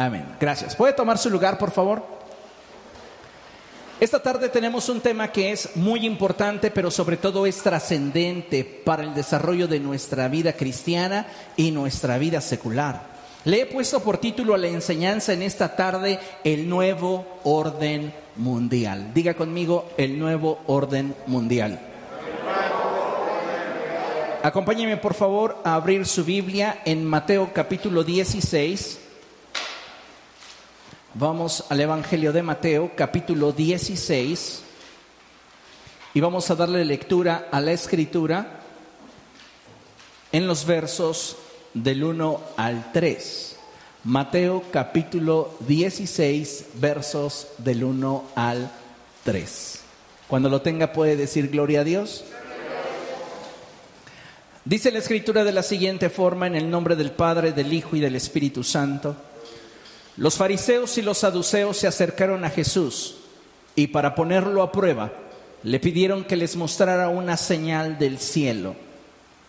Amén. Gracias. ¿Puede tomar su lugar, por favor? Esta tarde tenemos un tema que es muy importante, pero sobre todo es trascendente para el desarrollo de nuestra vida cristiana y nuestra vida secular. Le he puesto por título a la enseñanza en esta tarde el nuevo orden mundial. Diga conmigo el nuevo orden mundial. Acompáñeme por favor a abrir su Biblia en Mateo capítulo 16. Vamos al Evangelio de Mateo capítulo 16 y vamos a darle lectura a la escritura en los versos del 1 al 3. Mateo capítulo 16 versos del 1 al 3. Cuando lo tenga puede decir gloria a Dios. Dice la escritura de la siguiente forma, en el nombre del Padre, del Hijo y del Espíritu Santo. Los fariseos y los saduceos se acercaron a Jesús y para ponerlo a prueba le pidieron que les mostrara una señal del cielo.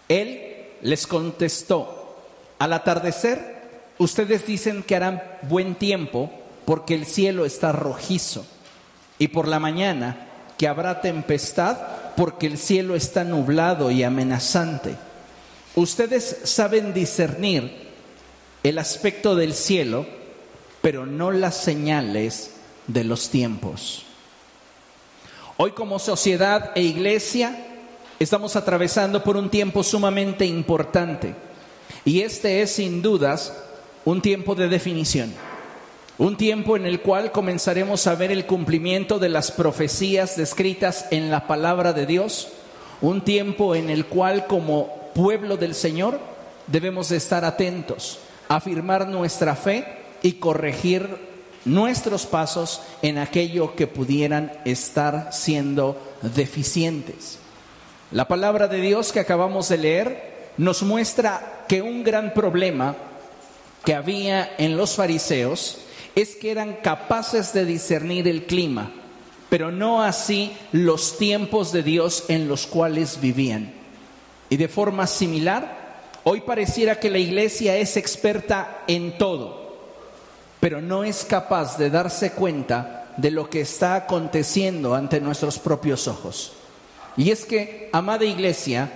Él les contestó, al atardecer ustedes dicen que harán buen tiempo porque el cielo está rojizo y por la mañana que habrá tempestad porque el cielo está nublado y amenazante. Ustedes saben discernir el aspecto del cielo, pero no las señales de los tiempos. Hoy como sociedad e iglesia estamos atravesando por un tiempo sumamente importante y este es sin dudas un tiempo de definición. Un tiempo en el cual comenzaremos a ver el cumplimiento de las profecías descritas en la palabra de Dios. Un tiempo en el cual como pueblo del Señor debemos de estar atentos, afirmar nuestra fe y corregir nuestros pasos en aquello que pudieran estar siendo deficientes. La palabra de Dios que acabamos de leer nos muestra que un gran problema que había en los fariseos es que eran capaces de discernir el clima, pero no así los tiempos de Dios en los cuales vivían. Y de forma similar, hoy pareciera que la iglesia es experta en todo, pero no es capaz de darse cuenta de lo que está aconteciendo ante nuestros propios ojos. Y es que, amada iglesia,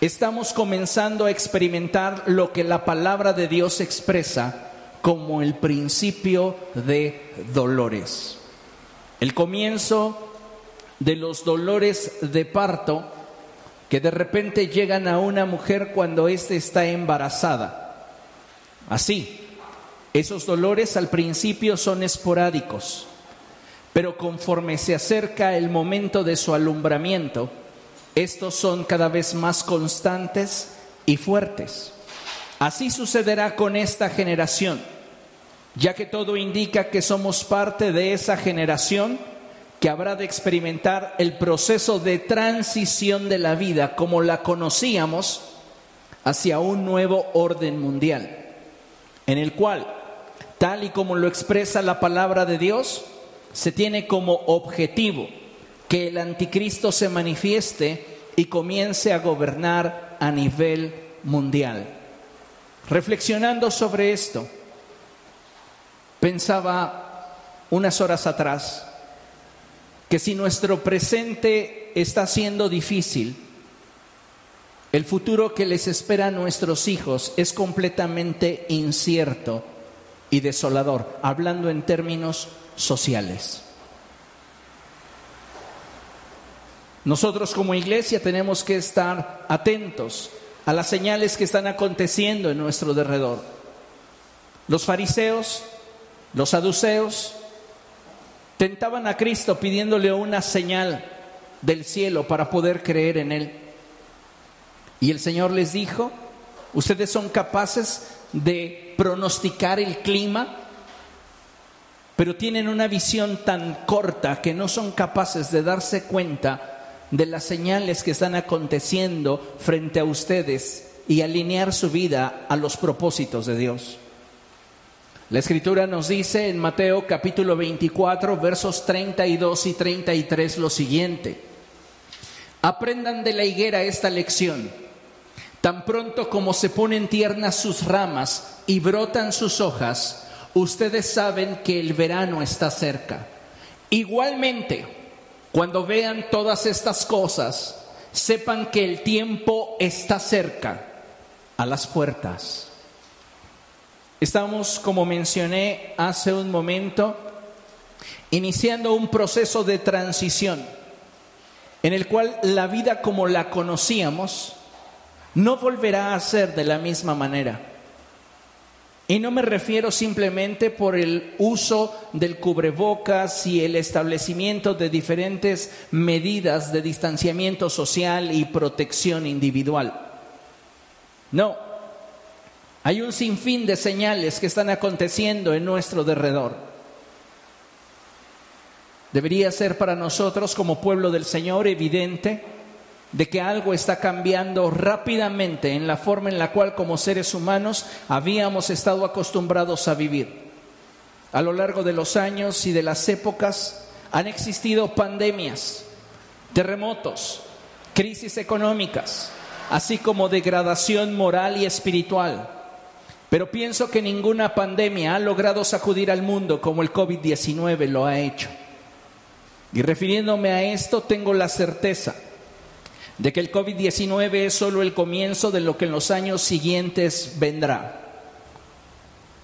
estamos comenzando a experimentar lo que la palabra de Dios expresa como el principio de dolores. El comienzo de los dolores de parto que de repente llegan a una mujer cuando ésta está embarazada. Así, esos dolores al principio son esporádicos, pero conforme se acerca el momento de su alumbramiento, estos son cada vez más constantes y fuertes. Así sucederá con esta generación, ya que todo indica que somos parte de esa generación que habrá de experimentar el proceso de transición de la vida como la conocíamos hacia un nuevo orden mundial, en el cual, tal y como lo expresa la palabra de Dios, se tiene como objetivo que el anticristo se manifieste y comience a gobernar a nivel mundial. Reflexionando sobre esto, pensaba unas horas atrás que si nuestro presente está siendo difícil, el futuro que les espera a nuestros hijos es completamente incierto y desolador, hablando en términos sociales. Nosotros como iglesia tenemos que estar atentos a las señales que están aconteciendo en nuestro derredor. Los fariseos, los saduceos, tentaban a Cristo pidiéndole una señal del cielo para poder creer en Él. Y el Señor les dijo, ustedes son capaces de pronosticar el clima, pero tienen una visión tan corta que no son capaces de darse cuenta de las señales que están aconteciendo frente a ustedes y alinear su vida a los propósitos de Dios. La escritura nos dice en Mateo capítulo 24 versos 32 y 33 lo siguiente. Aprendan de la higuera esta lección. Tan pronto como se ponen tiernas sus ramas y brotan sus hojas, ustedes saben que el verano está cerca. Igualmente, cuando vean todas estas cosas, sepan que el tiempo está cerca, a las puertas. Estamos, como mencioné hace un momento, iniciando un proceso de transición en el cual la vida como la conocíamos no volverá a ser de la misma manera. Y no me refiero simplemente por el uso del cubrebocas y el establecimiento de diferentes medidas de distanciamiento social y protección individual. No, hay un sinfín de señales que están aconteciendo en nuestro derredor. Debería ser para nosotros como pueblo del Señor evidente de que algo está cambiando rápidamente en la forma en la cual como seres humanos habíamos estado acostumbrados a vivir. A lo largo de los años y de las épocas han existido pandemias, terremotos, crisis económicas, así como degradación moral y espiritual. Pero pienso que ninguna pandemia ha logrado sacudir al mundo como el COVID-19 lo ha hecho. Y refiriéndome a esto, tengo la certeza de que el COVID-19 es solo el comienzo de lo que en los años siguientes vendrá.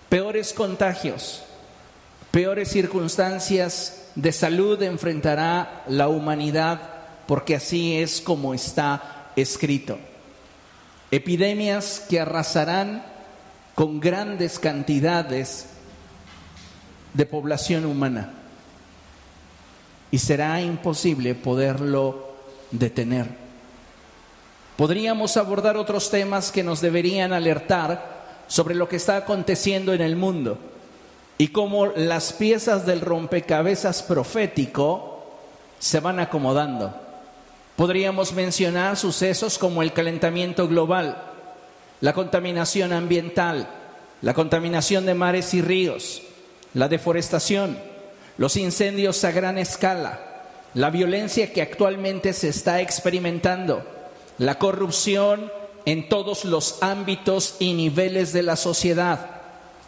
Peores contagios, peores circunstancias de salud enfrentará la humanidad porque así es como está escrito. Epidemias que arrasarán con grandes cantidades de población humana y será imposible poderlo detener. Podríamos abordar otros temas que nos deberían alertar sobre lo que está aconteciendo en el mundo y cómo las piezas del rompecabezas profético se van acomodando. Podríamos mencionar sucesos como el calentamiento global, la contaminación ambiental, la contaminación de mares y ríos, la deforestación, los incendios a gran escala, la violencia que actualmente se está experimentando, la corrupción en todos los ámbitos y niveles de la sociedad,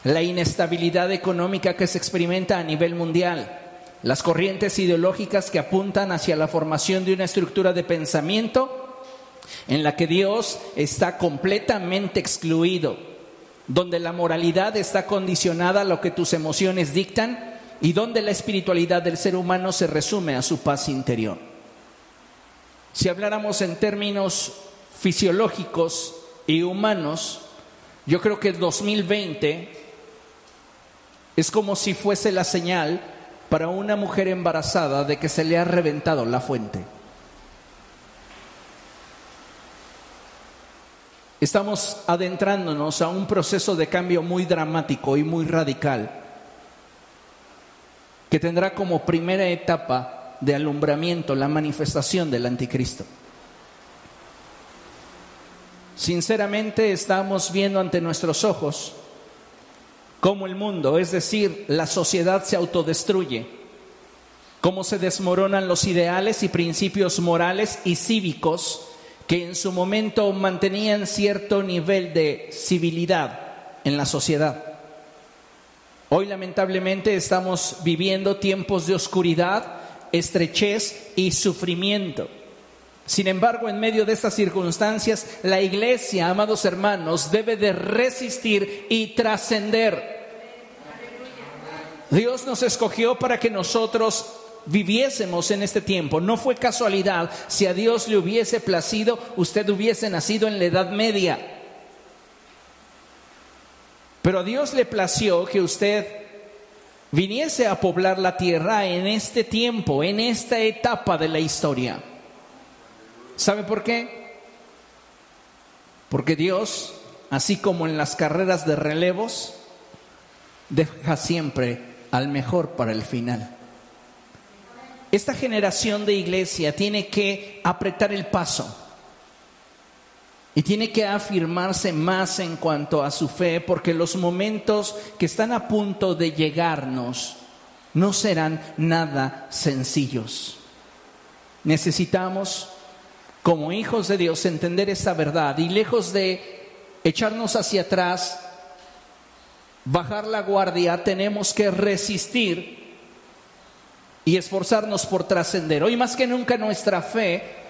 la inestabilidad económica que se experimenta a nivel mundial, las corrientes ideológicas que apuntan hacia la formación de una estructura de pensamiento en la que Dios está completamente excluido, donde la moralidad está condicionada a lo que tus emociones dictan y donde la espiritualidad del ser humano se resume a su paz interior. Si habláramos en términos fisiológicos y humanos, yo creo que el 2020 es como si fuese la señal para una mujer embarazada de que se le ha reventado la fuente. Estamos adentrándonos a un proceso de cambio muy dramático y muy radical que tendrá como primera etapa de alumbramiento, la manifestación del anticristo. Sinceramente estamos viendo ante nuestros ojos cómo el mundo, es decir, la sociedad se autodestruye, cómo se desmoronan los ideales y principios morales y cívicos que en su momento mantenían cierto nivel de civilidad en la sociedad. Hoy lamentablemente estamos viviendo tiempos de oscuridad, estrechez y sufrimiento. Sin embargo, en medio de estas circunstancias, la iglesia, amados hermanos, debe de resistir y trascender. Dios nos escogió para que nosotros viviésemos en este tiempo. No fue casualidad. Si a Dios le hubiese placido, usted hubiese nacido en la Edad Media. Pero a Dios le plació que usted viniese a poblar la tierra en este tiempo, en esta etapa de la historia. ¿Sabe por qué? Porque Dios, así como en las carreras de relevos, deja siempre al mejor para el final. Esta generación de iglesia tiene que apretar el paso y tiene que afirmarse más en cuanto a su fe, porque los momentos que están a punto de llegarnos no serán nada sencillos. Necesitamos, como hijos de Dios, entender esa verdad y lejos de echarnos hacia atrás bajar la guardia, tenemos que resistir y esforzarnos por trascender. Hoy más que nunca nuestra fe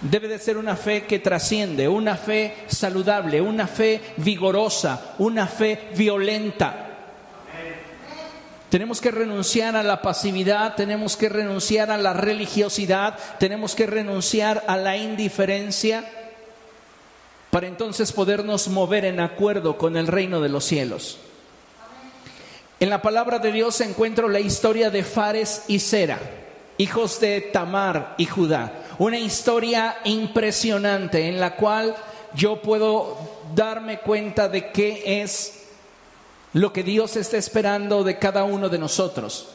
debe de ser una fe que trasciende, una fe saludable, una fe vigorosa, una fe violenta. Tenemos que renunciar a la pasividad, tenemos que renunciar a la religiosidad, tenemos que renunciar a la indiferencia para entonces podernos mover en acuerdo con el reino de los cielos. En la palabra de Dios encuentro la historia de Fares y Sera, hijos de Tamar y Judá. Una historia impresionante en la cual yo puedo darme cuenta de qué es lo que Dios está esperando de cada uno de nosotros.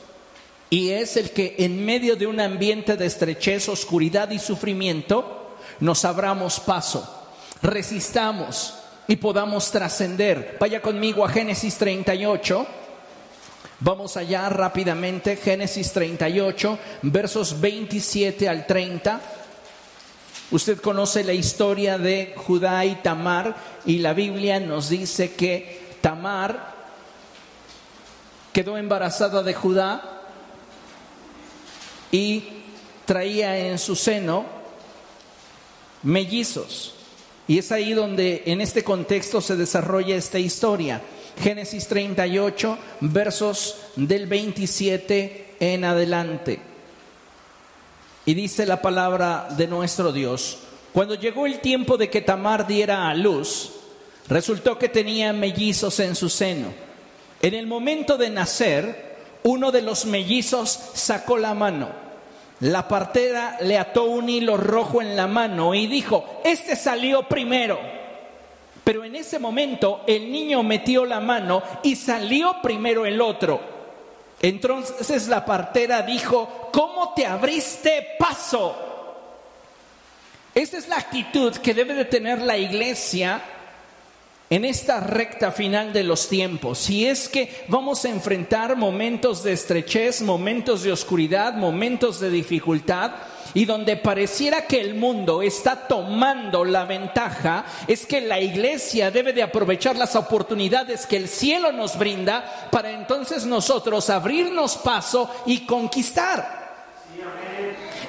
Y es el que en medio de un ambiente de estrechez, oscuridad y sufrimiento, nos abramos paso, resistamos y podamos trascender. Vaya conmigo a Génesis 38. Vamos allá rápidamente, Génesis 38, versos 27 al 30. Usted conoce la historia de Judá y Tamar y la Biblia nos dice que Tamar quedó embarazada de Judá y traía en su seno mellizos. Y es ahí donde en este contexto se desarrolla esta historia. Génesis 38, versos del 27 en adelante. Y dice la palabra de nuestro Dios, cuando llegó el tiempo de que Tamar diera a luz, resultó que tenía mellizos en su seno. En el momento de nacer, uno de los mellizos sacó la mano. La partera le ató un hilo rojo en la mano y dijo, este salió primero. Pero en ese momento el niño metió la mano y salió primero el otro. Entonces la partera dijo, ¿cómo te abriste paso? Esa es la actitud que debe de tener la iglesia en esta recta final de los tiempos. Si es que vamos a enfrentar momentos de estrechez, momentos de oscuridad, momentos de dificultad, y donde pareciera que el mundo está tomando la ventaja, es que la iglesia debe de aprovechar las oportunidades que el cielo nos brinda para entonces nosotros abrirnos paso y conquistar.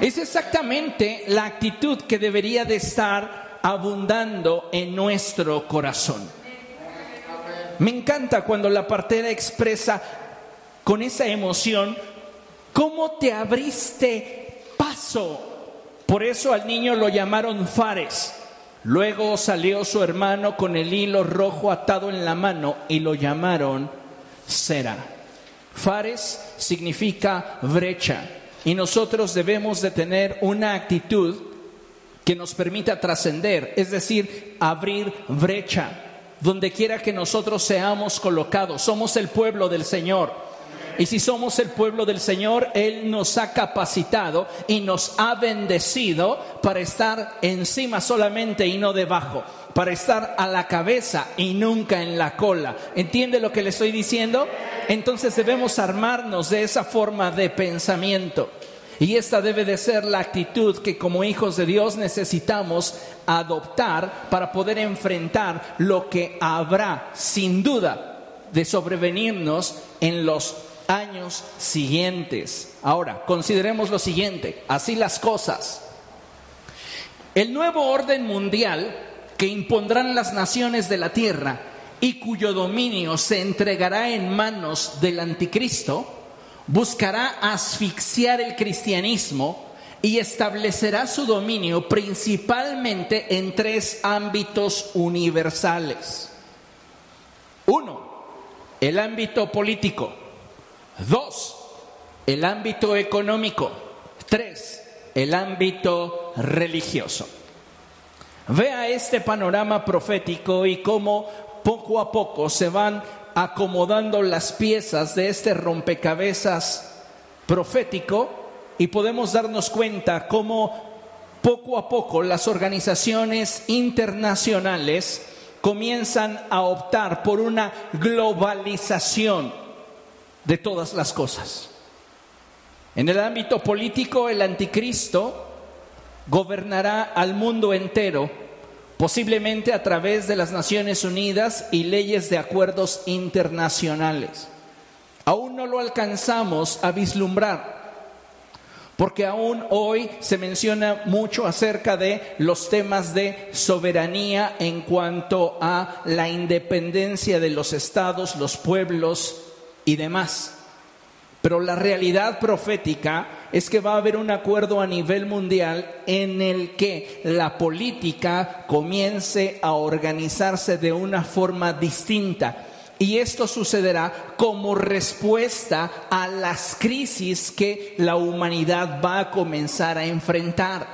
Es exactamente la actitud que debería de estar abundando en nuestro corazón. Me encanta cuando la partera expresa con esa emoción cómo te abriste paso. Por eso al niño lo llamaron Fares. Luego salió su hermano con el hilo rojo atado en la mano y lo llamaron Sera. Fares significa brecha y nosotros debemos de tener una actitud que nos permita trascender, es decir, abrir brecha. Donde quiera que nosotros seamos colocados, somos el pueblo del Señor. Y si somos el pueblo del Señor, Él nos ha capacitado y nos ha bendecido para estar encima solamente y no debajo, para estar a la cabeza y nunca en la cola. ¿Entiende lo que le estoy diciendo? Entonces debemos armarnos de esa forma de pensamiento. Y esta debe de ser la actitud que como hijos de Dios necesitamos adoptar para poder enfrentar lo que habrá sin duda de sobrevenirnos en los años siguientes. Ahora, consideremos lo siguiente, así las cosas. El nuevo orden mundial que impondrán las naciones de la tierra y cuyo dominio se entregará en manos del anticristo, buscará asfixiar el cristianismo y establecerá su dominio principalmente en tres ámbitos universales. Uno, el ámbito político. Dos, el ámbito económico. Tres, el ámbito religioso. Vea este panorama profético y cómo poco a poco se van acomodando las piezas de este rompecabezas profético y podemos darnos cuenta cómo poco a poco las organizaciones internacionales comienzan a optar por una globalización de todas las cosas. En el ámbito político, el anticristo gobernará al mundo entero posiblemente a través de las Naciones Unidas y leyes de acuerdos internacionales. Aún no lo alcanzamos a vislumbrar, porque aún hoy se menciona mucho acerca de los temas de soberanía en cuanto a la independencia de los estados, los pueblos y demás. Pero la realidad profética es que va a haber un acuerdo a nivel mundial en el que la política comience a organizarse de una forma distinta. Y esto sucederá como respuesta a las crisis que la humanidad va a comenzar a enfrentar.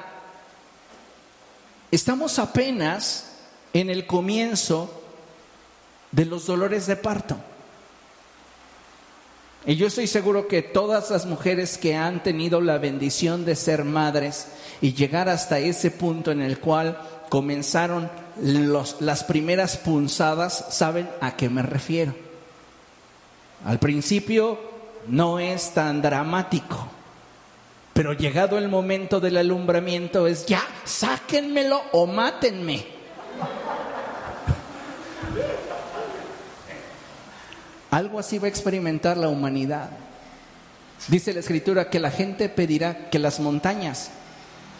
Estamos apenas en el comienzo de los dolores de parto. Y yo estoy seguro que todas las mujeres que han tenido la bendición de ser madres y llegar hasta ese punto en el cual comenzaron las primeras punzadas saben a qué me refiero. Al principio no es tan dramático, pero llegado el momento del alumbramiento es ya, sáquenmelo o mátenme. Algo así va a experimentar la humanidad. Dice la escritura que la gente pedirá que las montañas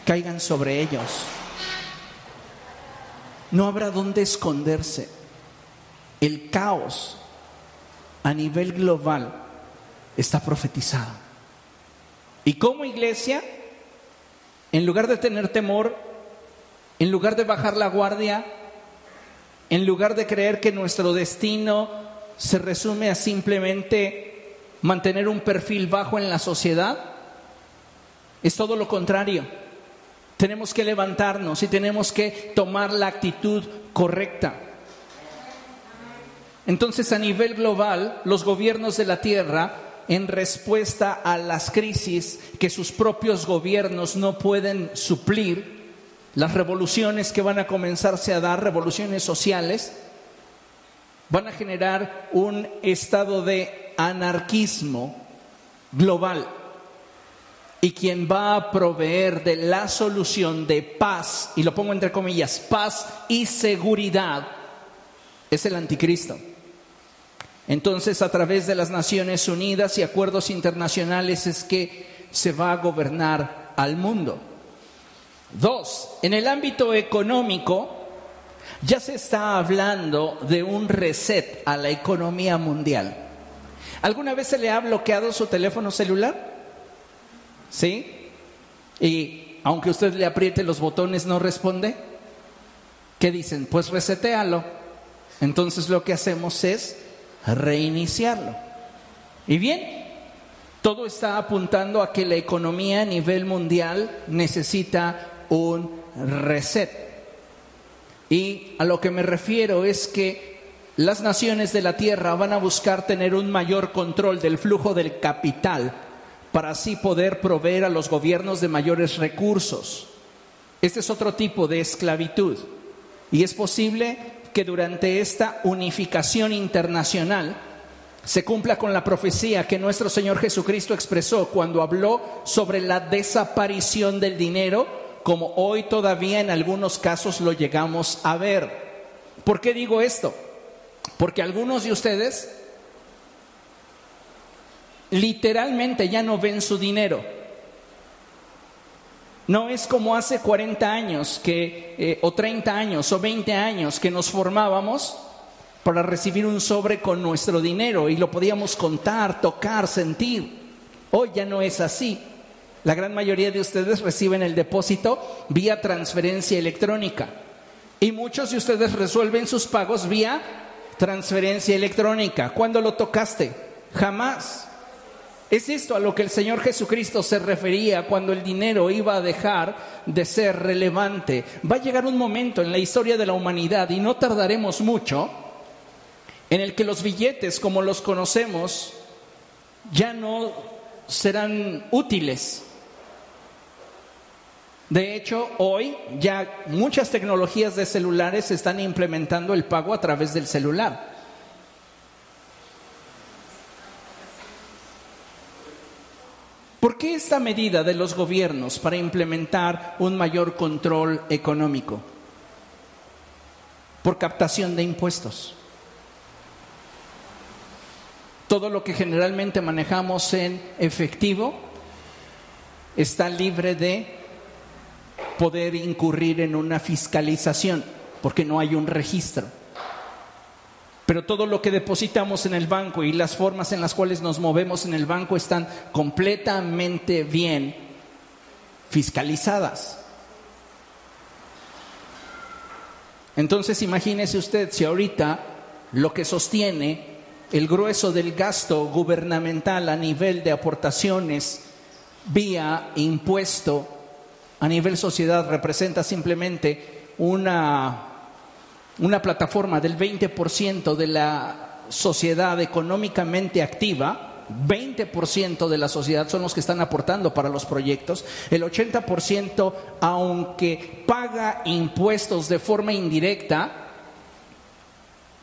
caigan sobre ellos. No habrá dónde esconderse. El caos a nivel global está profetizado. Y como iglesia, en lugar de tener temor, en lugar de bajar la guardia, en lugar de creer que nuestro destino se resume a simplemente mantener un perfil bajo en la sociedad? Es todo lo contrario. Tenemos que levantarnos y tenemos que tomar la actitud correcta. Entonces, a nivel global, los gobiernos de la Tierra, en respuesta a las crisis que sus propios gobiernos no pueden suplir, las revoluciones que van a comenzarse a dar, revoluciones sociales, van a generar un estado de anarquismo global. Y quien va a proveer de la solución de paz, y lo pongo entre comillas, paz y seguridad, es el anticristo. Entonces, a través de las Naciones Unidas y acuerdos internacionales es que se va a gobernar al mundo. Dos, en el ámbito económico, ya se está hablando de un reset a la economía mundial. ¿Alguna vez se le ha bloqueado su teléfono celular? ¿Sí? Y aunque usted le apriete los botones no responde. ¿Qué dicen? Pues resetealo. Entonces lo que hacemos es reiniciarlo. Y bien, todo está apuntando a que la economía a nivel mundial necesita un reset. Y a lo que me refiero es que las naciones de la tierra van a buscar tener un mayor control del flujo del capital para así poder proveer a los gobiernos de mayores recursos. Este es otro tipo de esclavitud. Y es posible que durante esta unificación internacional se cumpla con la profecía que nuestro Señor Jesucristo expresó cuando habló sobre la desaparición del dinero como hoy todavía en algunos casos lo llegamos a ver. ¿Por qué digo esto? Porque algunos de ustedes literalmente ya no ven su dinero. No es como hace 40 años que, eh, o 30 años o 20 años que nos formábamos para recibir un sobre con nuestro dinero y lo podíamos contar, tocar, sentir. Hoy ya no es así. La gran mayoría de ustedes reciben el depósito vía transferencia electrónica y muchos de ustedes resuelven sus pagos vía transferencia electrónica. ¿Cuándo lo tocaste? Jamás. Es esto a lo que el Señor Jesucristo se refería cuando el dinero iba a dejar de ser relevante. Va a llegar un momento en la historia de la humanidad y no tardaremos mucho en el que los billetes como los conocemos ya no serán útiles. De hecho, hoy ya muchas tecnologías de celulares están implementando el pago a través del celular. ¿Por qué esta medida de los gobiernos para implementar un mayor control económico? por captación de impuestos. Todo lo que generalmente manejamos en efectivo está libre de poder incurrir en una fiscalización, porque no hay un registro. Pero todo lo que depositamos en el banco y las formas en las cuales nos movemos en el banco están completamente bien fiscalizadas. Entonces imagínese usted si ahorita lo que sostiene el grueso del gasto gubernamental a nivel de aportaciones vía impuesto a nivel sociedad representa simplemente una, una plataforma del 20% de la sociedad económicamente activa, 20% de la sociedad son los que están aportando para los proyectos, el 80% aunque paga impuestos de forma indirecta,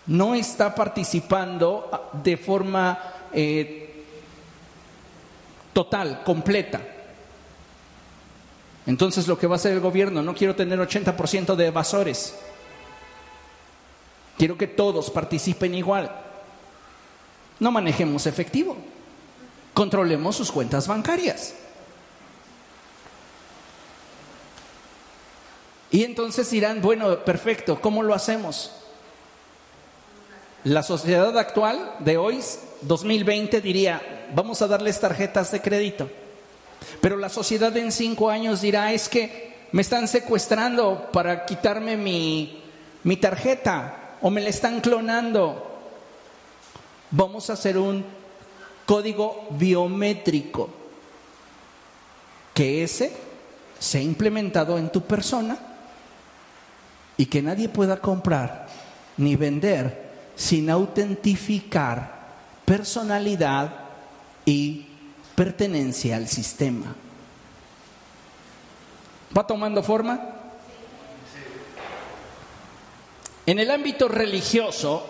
no está participando de forma eh, total, completa. Entonces lo que va a hacer el gobierno, no quiero tener 80% de evasores, quiero que todos participen igual. No manejemos efectivo, controlemos sus cuentas bancarias. Y entonces dirán, bueno, perfecto, ¿cómo lo hacemos? La sociedad actual de hoy, 2020, diría, vamos a darles tarjetas de crédito. Pero la sociedad en cinco años dirá, es que me están secuestrando para quitarme mi, mi tarjeta o me la están clonando. Vamos a hacer un código biométrico que ese se ha implementado en tu persona y que nadie pueda comprar ni vender sin autentificar personalidad y pertenencia al sistema. ¿Va tomando forma? En el ámbito religioso,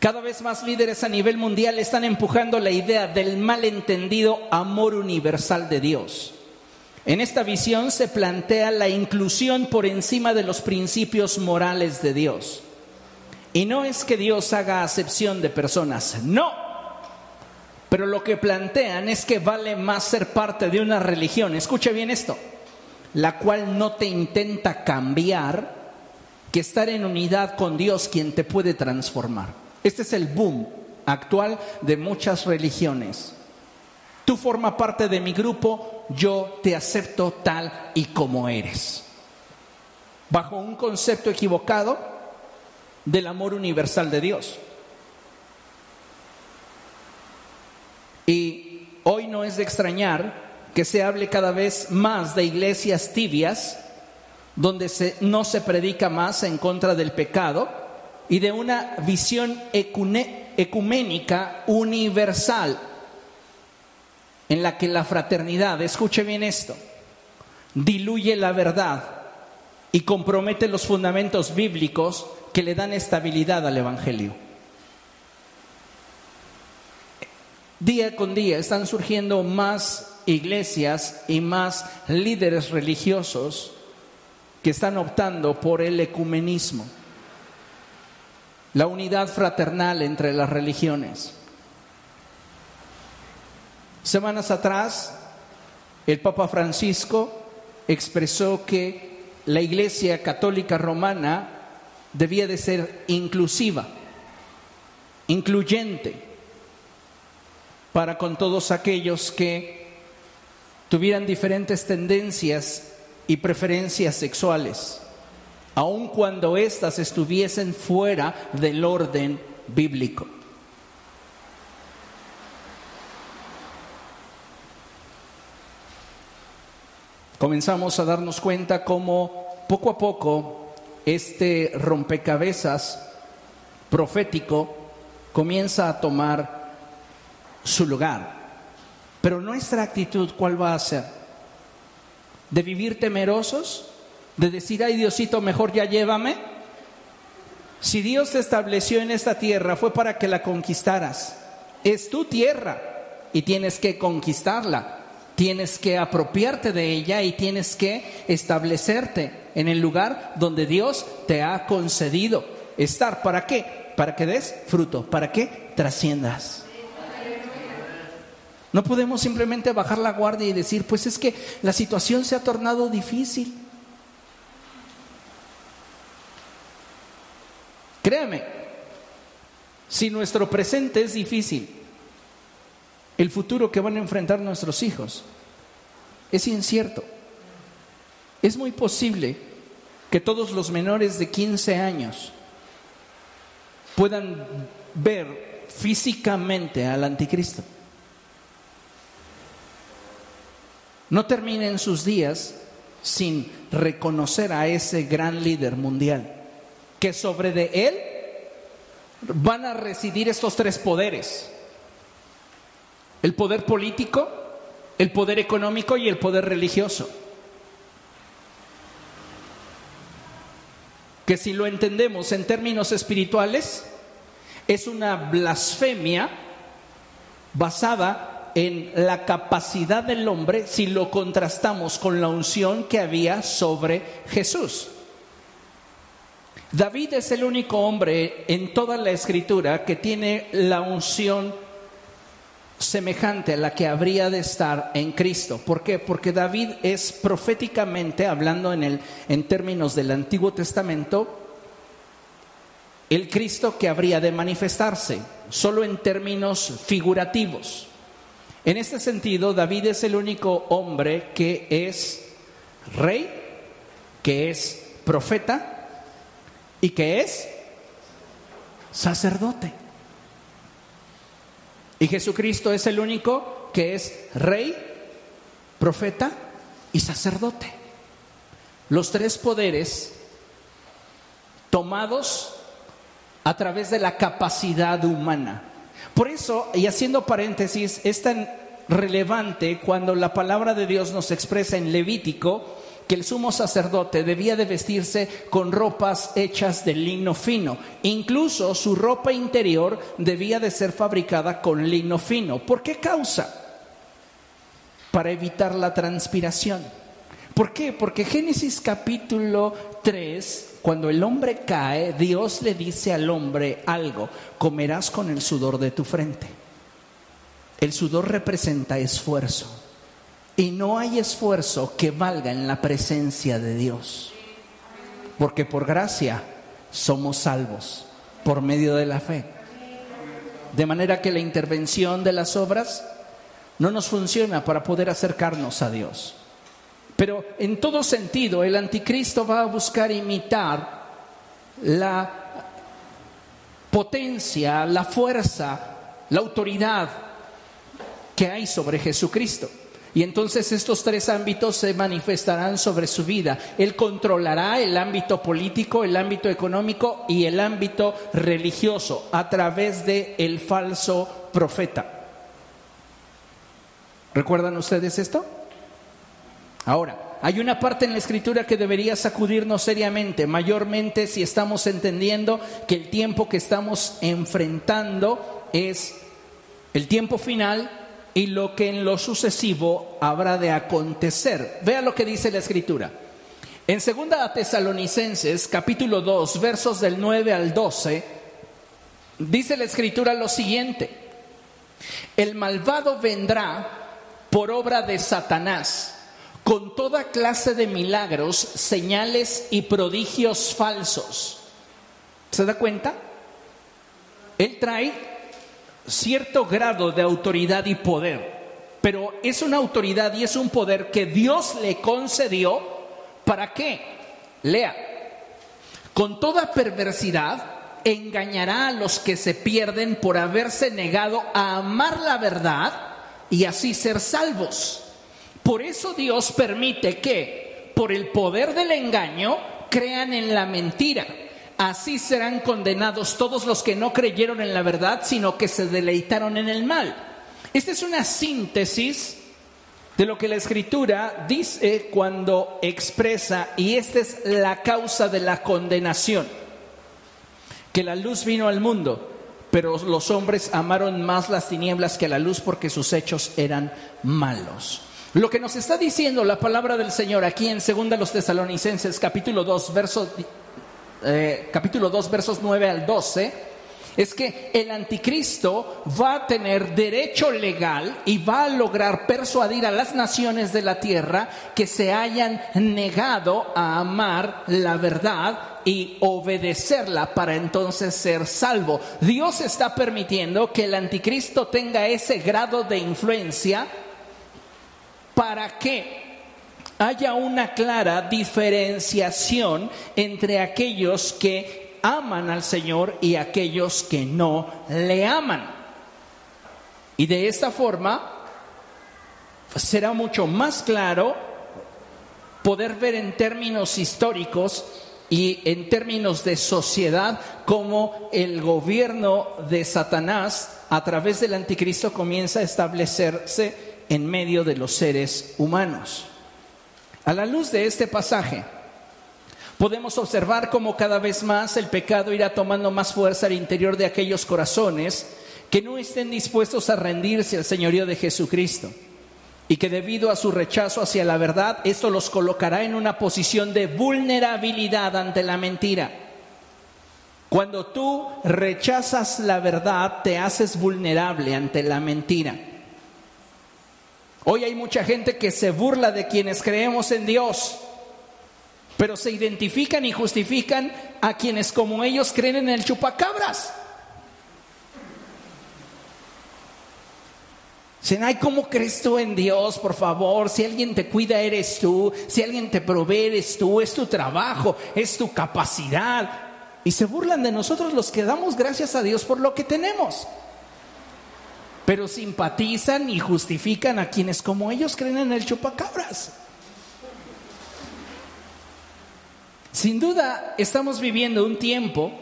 cada vez más líderes a nivel mundial están empujando la idea del malentendido amor universal de Dios. En esta visión se plantea la inclusión por encima de los principios morales de Dios. Y no es que Dios haga acepción de personas, no. Pero lo que plantean es que vale más ser parte de una religión, escuche bien esto, la cual no te intenta cambiar que estar en unidad con Dios quien te puede transformar. Este es el boom actual de muchas religiones. Tú formas parte de mi grupo, yo te acepto tal y como eres. Bajo un concepto equivocado del amor universal de Dios. Y hoy no es de extrañar que se hable cada vez más de iglesias tibias, donde se, no se predica más en contra del pecado, y de una visión ecuménica universal, en la que la fraternidad, escuche bien esto, diluye la verdad y compromete los fundamentos bíblicos que le dan estabilidad al Evangelio. Día con día están surgiendo más iglesias y más líderes religiosos que están optando por el ecumenismo, la unidad fraternal entre las religiones. Semanas atrás, el Papa Francisco expresó que la Iglesia Católica Romana debía de ser inclusiva, incluyente para con todos aquellos que tuvieran diferentes tendencias y preferencias sexuales, aun cuando éstas estuviesen fuera del orden bíblico. Comenzamos a darnos cuenta cómo poco a poco este rompecabezas profético comienza a tomar su lugar. Pero nuestra actitud, ¿cuál va a ser? ¿De vivir temerosos? ¿De decir, ay Diosito, mejor ya llévame? Si Dios te estableció en esta tierra fue para que la conquistaras. Es tu tierra y tienes que conquistarla. Tienes que apropiarte de ella y tienes que establecerte. en el lugar donde Dios te ha concedido estar. ¿Para qué? Para que des fruto, para que trasciendas. No podemos simplemente bajar la guardia y decir, pues es que la situación se ha tornado difícil. Créame, si nuestro presente es difícil, el futuro que van a enfrentar nuestros hijos es incierto. Es muy posible que todos los menores de 15 años puedan ver físicamente al anticristo. No terminen sus días sin reconocer a ese gran líder mundial, que sobre de él van a residir estos tres poderes. El poder político, el poder económico y el poder religioso. Que si lo entendemos en términos espirituales, es una blasfemia basada en la capacidad del hombre si lo contrastamos con la unción que había sobre Jesús. David es el único hombre en toda la escritura que tiene la unción semejante a la que habría de estar en Cristo. ¿Por qué? Porque David es proféticamente, hablando en, el, en términos del Antiguo Testamento, el Cristo que habría de manifestarse, solo en términos figurativos. En este sentido, David es el único hombre que es rey, que es profeta y que es sacerdote. Y Jesucristo es el único que es rey, profeta y sacerdote. Los tres poderes tomados a través de la capacidad humana. Por eso, y haciendo paréntesis, es tan relevante cuando la palabra de Dios nos expresa en Levítico que el sumo sacerdote debía de vestirse con ropas hechas de lino fino. Incluso su ropa interior debía de ser fabricada con lino fino. ¿Por qué causa? Para evitar la transpiración. ¿Por qué? Porque Génesis capítulo 3, cuando el hombre cae, Dios le dice al hombre algo, comerás con el sudor de tu frente. El sudor representa esfuerzo. Y no hay esfuerzo que valga en la presencia de Dios. Porque por gracia somos salvos por medio de la fe. De manera que la intervención de las obras no nos funciona para poder acercarnos a Dios. Pero en todo sentido, el anticristo va a buscar imitar la potencia, la fuerza, la autoridad que hay sobre Jesucristo. Y entonces estos tres ámbitos se manifestarán sobre su vida. Él controlará el ámbito político, el ámbito económico y el ámbito religioso a través de el falso profeta. ¿Recuerdan ustedes esto? Ahora, hay una parte en la escritura que debería sacudirnos seriamente, mayormente si estamos entendiendo que el tiempo que estamos enfrentando es el tiempo final y lo que en lo sucesivo habrá de acontecer. Vea lo que dice la escritura. En segunda Tesalonicenses, capítulo 2, versos del 9 al 12, dice la escritura lo siguiente: El malvado vendrá por obra de Satanás con toda clase de milagros, señales y prodigios falsos. ¿Se da cuenta? Él trae cierto grado de autoridad y poder, pero es una autoridad y es un poder que Dios le concedió para qué? Lea, con toda perversidad engañará a los que se pierden por haberse negado a amar la verdad y así ser salvos. Por eso Dios permite que, por el poder del engaño, crean en la mentira Así serán condenados todos los que no creyeron en la verdad, sino que se deleitaron en el mal. Esta es una síntesis de lo que la escritura dice cuando expresa, y esta es la causa de la condenación, que la luz vino al mundo, pero los hombres amaron más las tinieblas que la luz porque sus hechos eran malos. Lo que nos está diciendo la palabra del Señor aquí en 2 los Tesalonicenses capítulo 2, verso, eh, capítulo 2 versos 9 al 12 es que el anticristo va a tener derecho legal y va a lograr persuadir a las naciones de la tierra que se hayan negado a amar la verdad y obedecerla para entonces ser salvo. Dios está permitiendo que el anticristo tenga ese grado de influencia para que haya una clara diferenciación entre aquellos que aman al Señor y aquellos que no le aman. Y de esta forma pues, será mucho más claro poder ver en términos históricos y en términos de sociedad cómo el gobierno de Satanás a través del anticristo comienza a establecerse en medio de los seres humanos. A la luz de este pasaje, podemos observar cómo cada vez más el pecado irá tomando más fuerza al interior de aquellos corazones que no estén dispuestos a rendirse al señorío de Jesucristo y que debido a su rechazo hacia la verdad, esto los colocará en una posición de vulnerabilidad ante la mentira. Cuando tú rechazas la verdad, te haces vulnerable ante la mentira. Hoy hay mucha gente que se burla de quienes creemos en Dios pero se identifican y justifican a quienes como ellos creen en el chupacabras. Ay, ¿cómo crees tú en Dios? Por favor, si alguien te cuida eres tú, si alguien te provee eres tú, es tu trabajo, es tu capacidad. Y se burlan de nosotros los que damos gracias a Dios por lo que tenemos. Pero simpatizan y justifican a quienes como ellos creen en el chupacabras. Sin duda, estamos viviendo un tiempo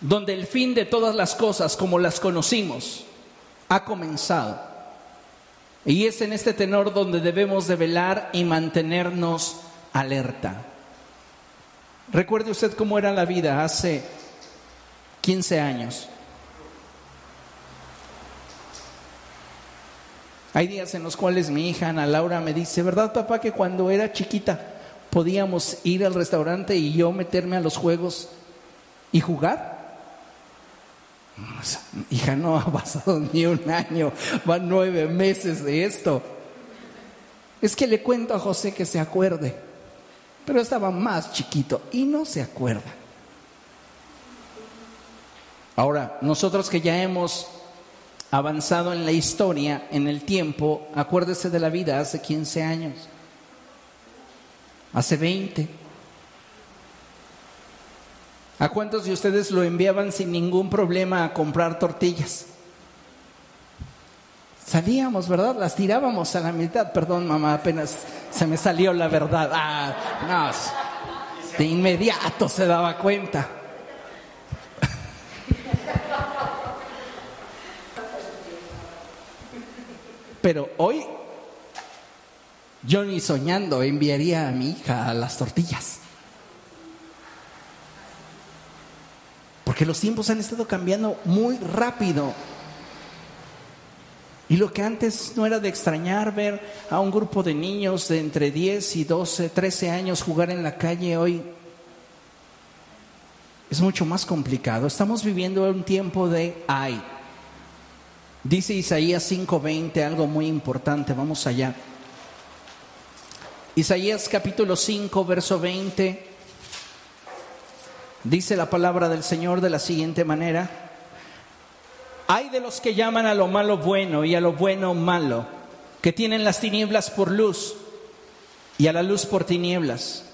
donde el fin de todas las cosas como las conocimos ha comenzado. Y es en este tenor donde debemos de velar y mantenernos alerta. Recuerde usted cómo era la vida hace 15 años. Hay días en los cuales mi hija Ana Laura me dice, ¿verdad papá que cuando era chiquita podíamos ir al restaurante y yo meterme a los juegos y jugar. Hija, no ha pasado ni un año, van nueve meses de esto. Es que le cuento a José que se acuerde, pero estaba más chiquito y no se acuerda. Ahora, nosotros que ya hemos avanzado en la historia, en el tiempo, acuérdese de la vida hace 15 años hace 20. ¿A cuántos de ustedes lo enviaban sin ningún problema a comprar tortillas? Salíamos, ¿verdad? Las tirábamos a la mitad. Perdón, mamá, apenas se me salió la verdad. Ah, no, de inmediato se daba cuenta. Pero hoy yo ni soñando enviaría a mi hija a las tortillas. Porque los tiempos han estado cambiando muy rápido. Y lo que antes no era de extrañar ver a un grupo de niños de entre 10 y 12, 13 años jugar en la calle hoy es mucho más complicado. Estamos viviendo un tiempo de ay. Dice Isaías 5:20 algo muy importante, vamos allá. Isaías capítulo 5, verso 20, dice la palabra del Señor de la siguiente manera, hay de los que llaman a lo malo bueno y a lo bueno malo, que tienen las tinieblas por luz y a la luz por tinieblas,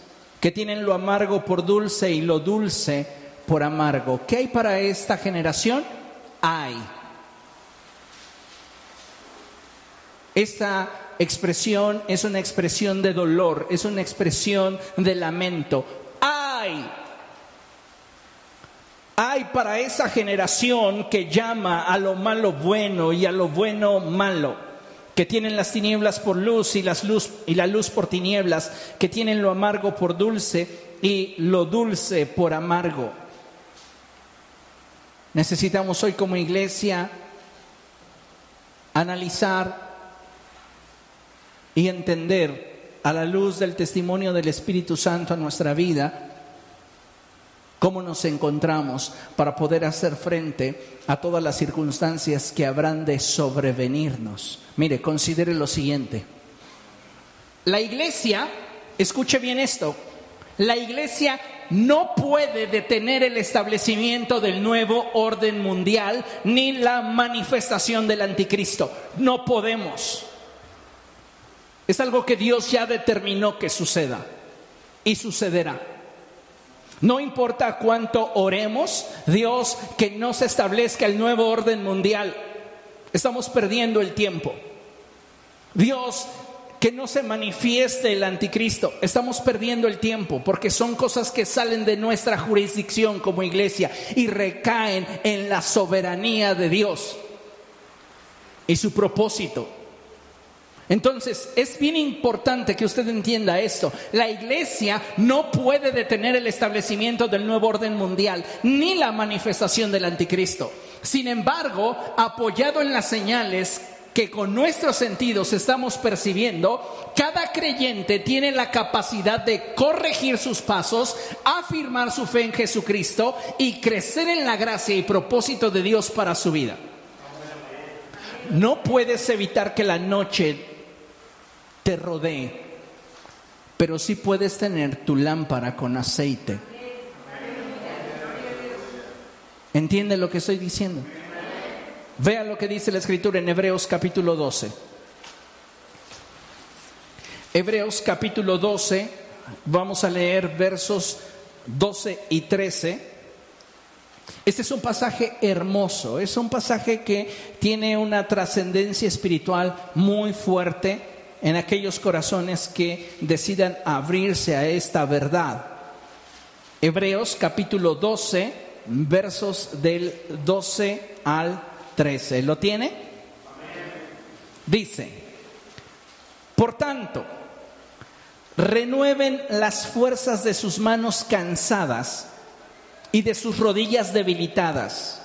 que tienen lo amargo por dulce y lo dulce por amargo. ¿Qué hay para esta generación? Hay. Esta expresión es una expresión de dolor, es una expresión de lamento. ¡Ay! Hay para esa generación que llama a lo malo bueno y a lo bueno malo, que tienen las tinieblas por luz y, las luz y la luz por tinieblas, que tienen lo amargo por dulce y lo dulce por amargo. Necesitamos hoy como iglesia analizar y entender a la luz del testimonio del Espíritu Santo en nuestra vida cómo nos encontramos para poder hacer frente a todas las circunstancias que habrán de sobrevenirnos. Mire, considere lo siguiente. La iglesia, escuche bien esto, la iglesia no puede detener el establecimiento del nuevo orden mundial ni la manifestación del anticristo. No podemos. Es algo que Dios ya determinó que suceda y sucederá. No importa cuánto oremos, Dios, que no se establezca el nuevo orden mundial. Estamos perdiendo el tiempo. Dios, que no se manifieste el anticristo. Estamos perdiendo el tiempo porque son cosas que salen de nuestra jurisdicción como iglesia y recaen en la soberanía de Dios y su propósito. Entonces, es bien importante que usted entienda esto. La iglesia no puede detener el establecimiento del nuevo orden mundial, ni la manifestación del anticristo. Sin embargo, apoyado en las señales que con nuestros sentidos estamos percibiendo, cada creyente tiene la capacidad de corregir sus pasos, afirmar su fe en Jesucristo y crecer en la gracia y propósito de Dios para su vida. No puedes evitar que la noche te rodee, pero sí puedes tener tu lámpara con aceite. ¿Entiende lo que estoy diciendo? Vea lo que dice la escritura en Hebreos capítulo 12. Hebreos capítulo 12, vamos a leer versos 12 y 13. Este es un pasaje hermoso, es un pasaje que tiene una trascendencia espiritual muy fuerte en aquellos corazones que decidan abrirse a esta verdad. Hebreos capítulo 12, versos del 12 al 13. ¿Lo tiene? Dice, por tanto, renueven las fuerzas de sus manos cansadas y de sus rodillas debilitadas.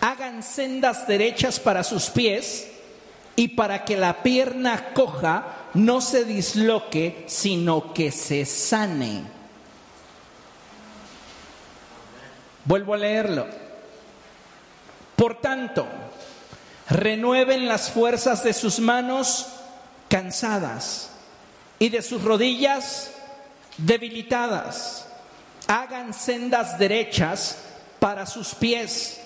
Hagan sendas derechas para sus pies y para que la pierna coja no se disloque, sino que se sane. Vuelvo a leerlo. Por tanto, renueven las fuerzas de sus manos cansadas y de sus rodillas debilitadas. Hagan sendas derechas para sus pies,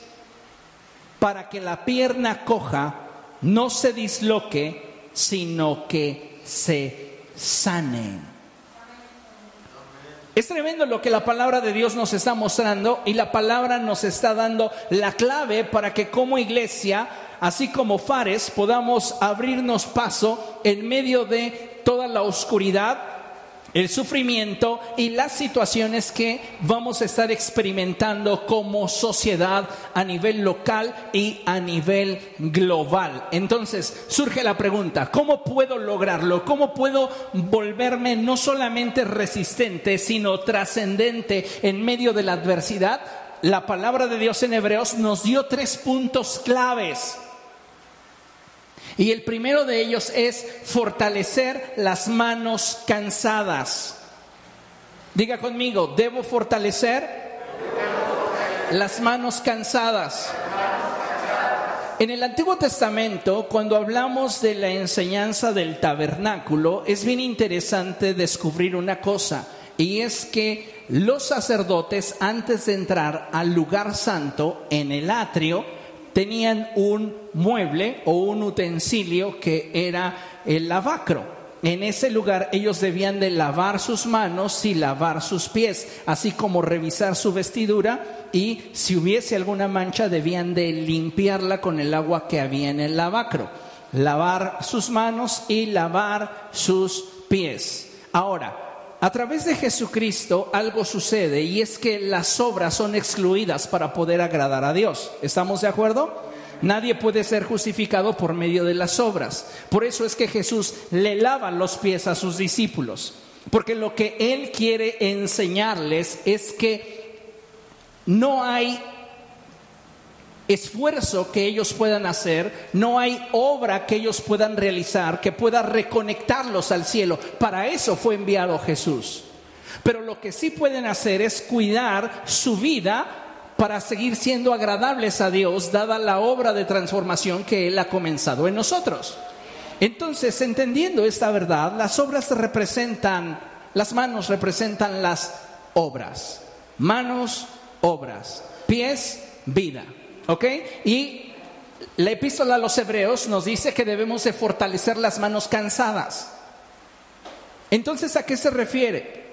para que la pierna coja no se disloque, sino que se sane. Es tremendo lo que la palabra de Dios nos está mostrando y la palabra nos está dando la clave para que como iglesia, así como Fares, podamos abrirnos paso en medio de toda la oscuridad el sufrimiento y las situaciones que vamos a estar experimentando como sociedad a nivel local y a nivel global. Entonces surge la pregunta, ¿cómo puedo lograrlo? ¿Cómo puedo volverme no solamente resistente, sino trascendente en medio de la adversidad? La palabra de Dios en Hebreos nos dio tres puntos claves. Y el primero de ellos es fortalecer las manos cansadas. Diga conmigo, debo fortalecer las manos cansadas. En el Antiguo Testamento, cuando hablamos de la enseñanza del tabernáculo, es bien interesante descubrir una cosa, y es que los sacerdotes, antes de entrar al lugar santo en el atrio, tenían un mueble o un utensilio que era el lavacro. En ese lugar ellos debían de lavar sus manos y lavar sus pies, así como revisar su vestidura y si hubiese alguna mancha debían de limpiarla con el agua que había en el lavacro. Lavar sus manos y lavar sus pies. Ahora, a través de Jesucristo algo sucede y es que las obras son excluidas para poder agradar a Dios. ¿Estamos de acuerdo? Nadie puede ser justificado por medio de las obras. Por eso es que Jesús le lava los pies a sus discípulos. Porque lo que Él quiere enseñarles es que no hay esfuerzo que ellos puedan hacer, no hay obra que ellos puedan realizar que pueda reconectarlos al cielo. Para eso fue enviado Jesús. Pero lo que sí pueden hacer es cuidar su vida para seguir siendo agradables a Dios, dada la obra de transformación que Él ha comenzado en nosotros. Entonces, entendiendo esta verdad, las obras representan, las manos representan las obras. Manos, obras. Pies, vida. ¿Ok? Y la epístola a los hebreos nos dice que debemos de fortalecer las manos cansadas. Entonces, ¿a qué se refiere?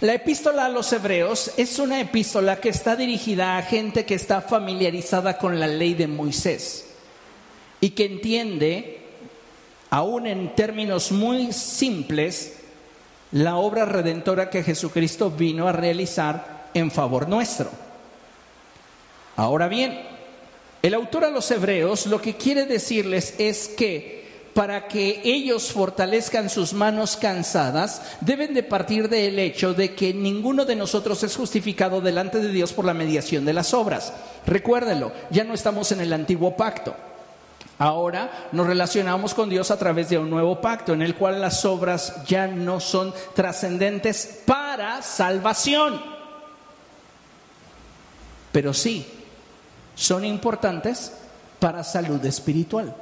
La epístola a los hebreos es una epístola que está dirigida a gente que está familiarizada con la ley de Moisés y que entiende aún en términos muy simples, la obra redentora que Jesucristo vino a realizar en favor nuestro. Ahora bien, el autor a los hebreos lo que quiere decirles es que para que ellos fortalezcan sus manos cansadas, deben de partir del hecho de que ninguno de nosotros es justificado delante de Dios por la mediación de las obras. Recuérdenlo, ya no estamos en el antiguo pacto. Ahora nos relacionamos con Dios a través de un nuevo pacto en el cual las obras ya no son trascendentes para salvación. Pero sí, son importantes para salud espiritual.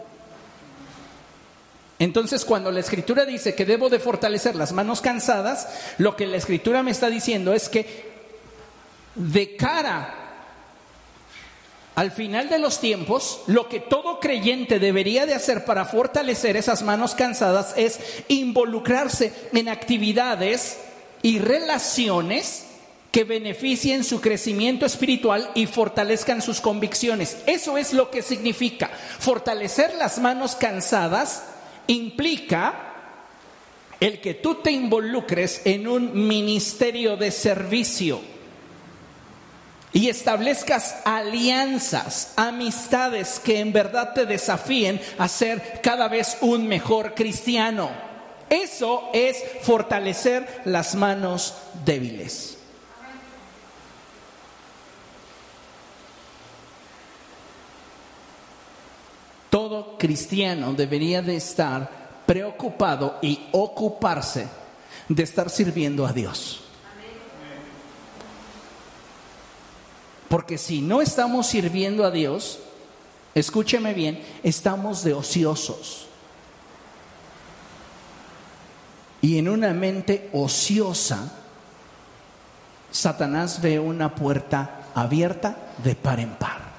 Entonces, cuando la escritura dice que debo de fortalecer las manos cansadas, lo que la escritura me está diciendo es que de cara al final de los tiempos, lo que todo creyente debería de hacer para fortalecer esas manos cansadas es involucrarse en actividades y relaciones que beneficien su crecimiento espiritual y fortalezcan sus convicciones. Eso es lo que significa. Fortalecer las manos cansadas implica el que tú te involucres en un ministerio de servicio y establezcas alianzas, amistades que en verdad te desafíen a ser cada vez un mejor cristiano. Eso es fortalecer las manos débiles. Todo cristiano debería de estar preocupado y ocuparse de estar sirviendo a Dios. Porque si no estamos sirviendo a Dios, escúcheme bien, estamos de ociosos. Y en una mente ociosa, Satanás ve una puerta abierta de par en par.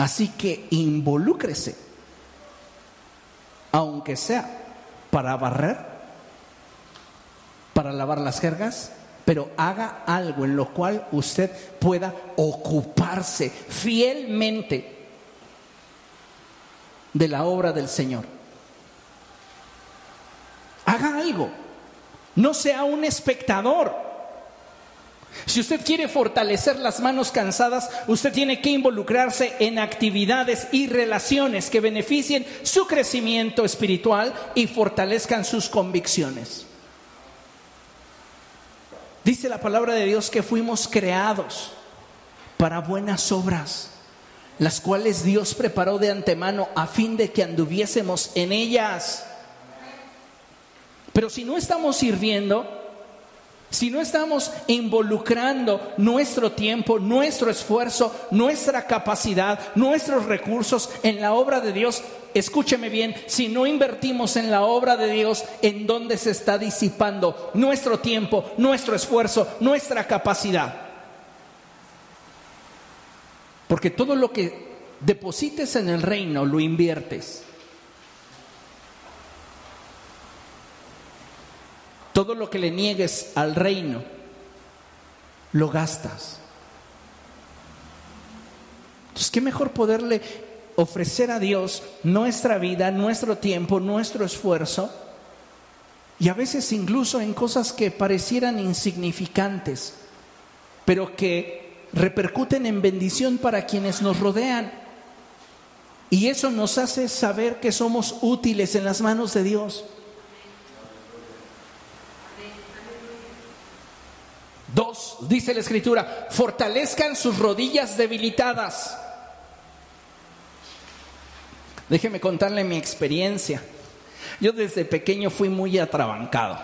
Así que involúcrese, aunque sea para barrer, para lavar las jergas, pero haga algo en lo cual usted pueda ocuparse fielmente de la obra del Señor. Haga algo. No sea un espectador. Si usted quiere fortalecer las manos cansadas, usted tiene que involucrarse en actividades y relaciones que beneficien su crecimiento espiritual y fortalezcan sus convicciones. Dice la palabra de Dios que fuimos creados para buenas obras, las cuales Dios preparó de antemano a fin de que anduviésemos en ellas. Pero si no estamos sirviendo, si no estamos involucrando nuestro tiempo, nuestro esfuerzo, nuestra capacidad, nuestros recursos en la obra de Dios, escúcheme bien, si no invertimos en la obra de Dios, ¿en dónde se está disipando nuestro tiempo, nuestro esfuerzo, nuestra capacidad? Porque todo lo que deposites en el reino lo inviertes. Todo lo que le niegues al reino, lo gastas. Entonces, ¿qué mejor poderle ofrecer a Dios nuestra vida, nuestro tiempo, nuestro esfuerzo? Y a veces incluso en cosas que parecieran insignificantes, pero que repercuten en bendición para quienes nos rodean. Y eso nos hace saber que somos útiles en las manos de Dios. Dos, dice la escritura, fortalezcan sus rodillas debilitadas. Déjeme contarle mi experiencia. Yo desde pequeño fui muy atrabancado.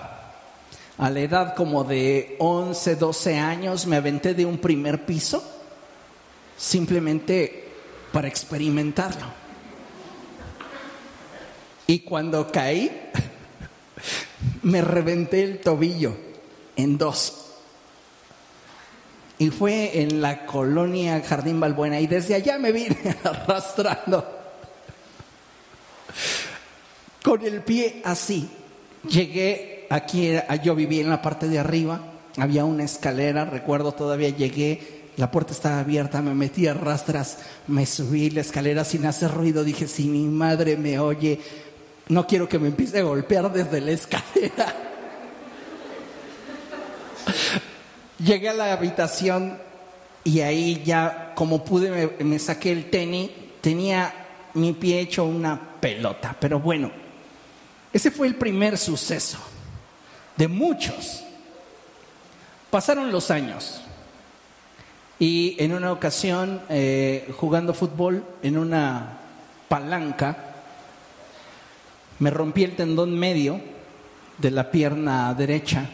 A la edad como de 11, 12 años me aventé de un primer piso simplemente para experimentarlo. Y cuando caí, me reventé el tobillo en dos. Y fue en la colonia Jardín Balbuena y desde allá me vine arrastrando con el pie así. Llegué aquí, yo vivía en la parte de arriba, había una escalera, recuerdo todavía llegué, la puerta estaba abierta, me metí a rastras, me subí la escalera sin hacer ruido, dije, si mi madre me oye, no quiero que me empiece a golpear desde la escalera. Llegué a la habitación y ahí ya, como pude, me, saqué el tenis, tenía mi pie hecho una pelota, pero bueno, ese fue el primer suceso de muchos. Pasaron los años y en una ocasión, eh, jugando fútbol en una palanca, me rompí el tendón medio de la pierna derecha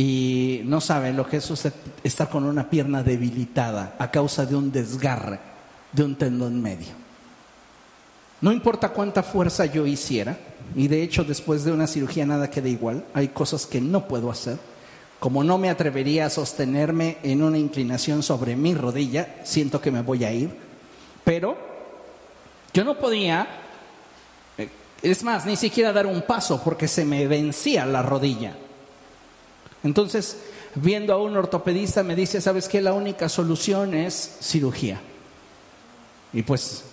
y no saben lo que es estar con una pierna debilitada a causa de un desgarre de un tendón medio. No importa cuánta fuerza yo hiciera, y de hecho después de una cirugía nada queda igual, hay cosas que no puedo hacer, como no me atrevería a sostenerme en una inclinación sobre mi rodilla, siento que me voy a ir, pero yo no podía, eh, es más, ni siquiera dar un paso porque se me vencía la rodilla. Entonces, viendo a un ortopedista me dice, ¿sabes qué? La única solución es cirugía. Y pues,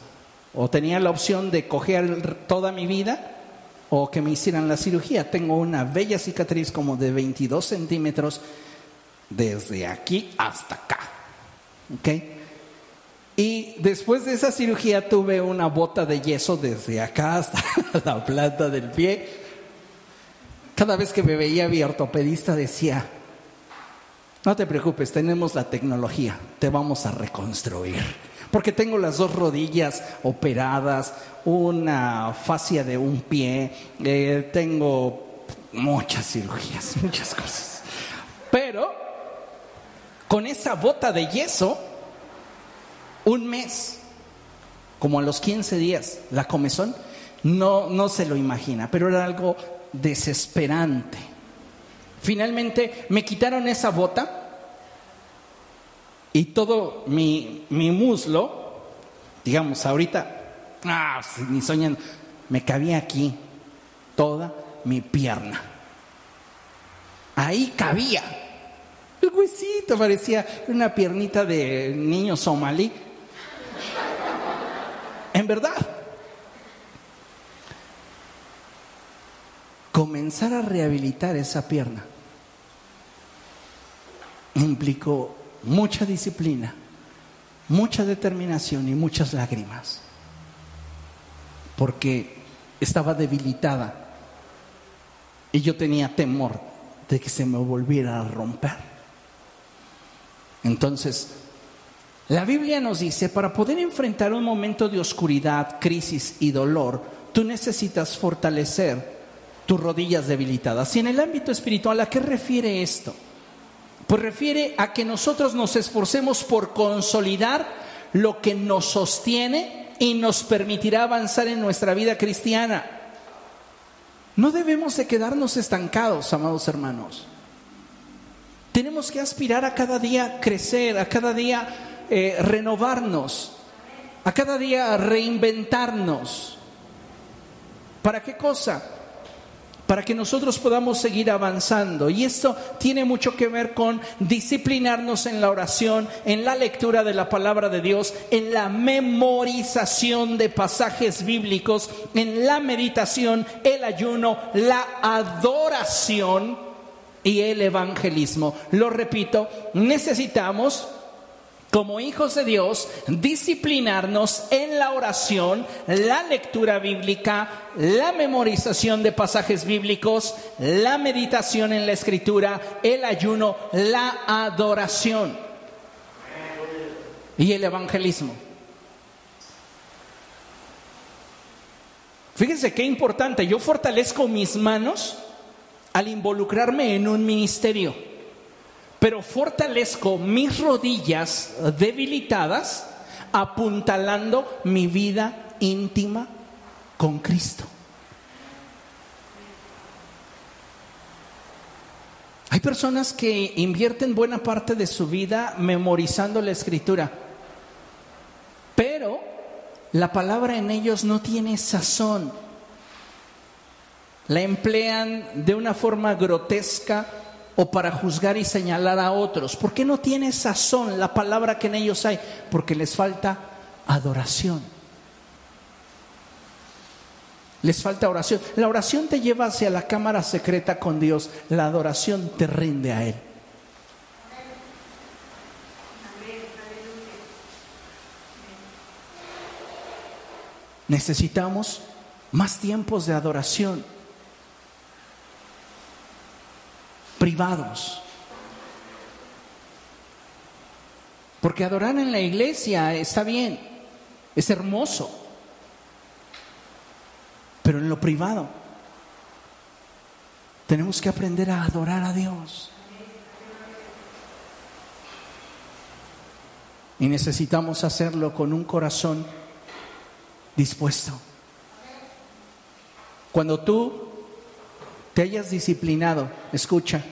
o tenía la opción de coger toda mi vida o que me hicieran la cirugía. Tengo una bella cicatriz como de 22 centímetros desde aquí hasta acá. ¿Ok? Y después de esa cirugía tuve una bota de yeso desde acá hasta la planta del pie cada vez que me veía mi ortopedista decía, no te preocupes, tenemos la tecnología, te vamos a reconstruir. Porque tengo las dos rodillas operadas, una fascia de un pie, eh, tengo muchas cirugías, muchas cosas. Pero con esa bota de yeso, un mes, como a los 15 días, la comezón, no, no se lo imagina, pero era algo desesperante. Finalmente me quitaron esa bota y todo mi, muslo, digamos, ahorita, ah, ni soñando, me cabía aquí toda mi pierna. Ahí cabía. El huesito parecía una piernita de niño somalí. En verdad. Comenzar a rehabilitar esa pierna implicó mucha disciplina, mucha determinación y muchas lágrimas, porque estaba debilitada y yo tenía temor de que se me volviera a romper. Entonces, la Biblia nos dice, para poder enfrentar un momento de oscuridad, crisis y dolor, tú necesitas fortalecer tus rodillas debilitadas. Y en el ámbito espiritual, ¿a qué refiere esto? Pues refiere a que nosotros nos esforcemos por consolidar lo que nos sostiene y nos permitirá avanzar en nuestra vida cristiana. No debemos de quedarnos estancados, amados hermanos. Tenemos que aspirar a cada día crecer, a cada día eh, renovarnos, a cada día reinventarnos. ¿Para qué cosa? Para que nosotros podamos seguir avanzando. Y esto tiene mucho que ver con disciplinarnos en la oración, en la lectura de la palabra de Dios, en la memorización de pasajes bíblicos, en la meditación, el ayuno, la adoración y el evangelismo. Lo repito, necesitamos como hijos de Dios, disciplinarnos en la oración, la lectura bíblica, la memorización de pasajes bíblicos, la meditación en la escritura, el ayuno, la adoración y el evangelismo. Fíjense qué importante, yo fortalezco mis manos al involucrarme en un ministerio, pero fortalezco mis rodillas debilitadas apuntalando mi vida íntima con Cristo. Hay personas que invierten buena parte de su vida memorizando la escritura, pero la palabra en ellos no tiene sazón. La emplean de una forma grotesca o para juzgar y señalar a otros. ¿Por qué no tiene sazón la palabra que en ellos hay? Porque les falta adoración. Les falta oración. La oración te lleva hacia la cámara secreta con Dios. La adoración te rinde a Él. Necesitamos más tiempos de adoración privados. Porque adorar en la iglesia está bien, es hermoso, pero en lo privado tenemos que aprender a adorar a Dios. Y necesitamos hacerlo con un corazón dispuesto. Cuando tú te hayas disciplinado, escucha,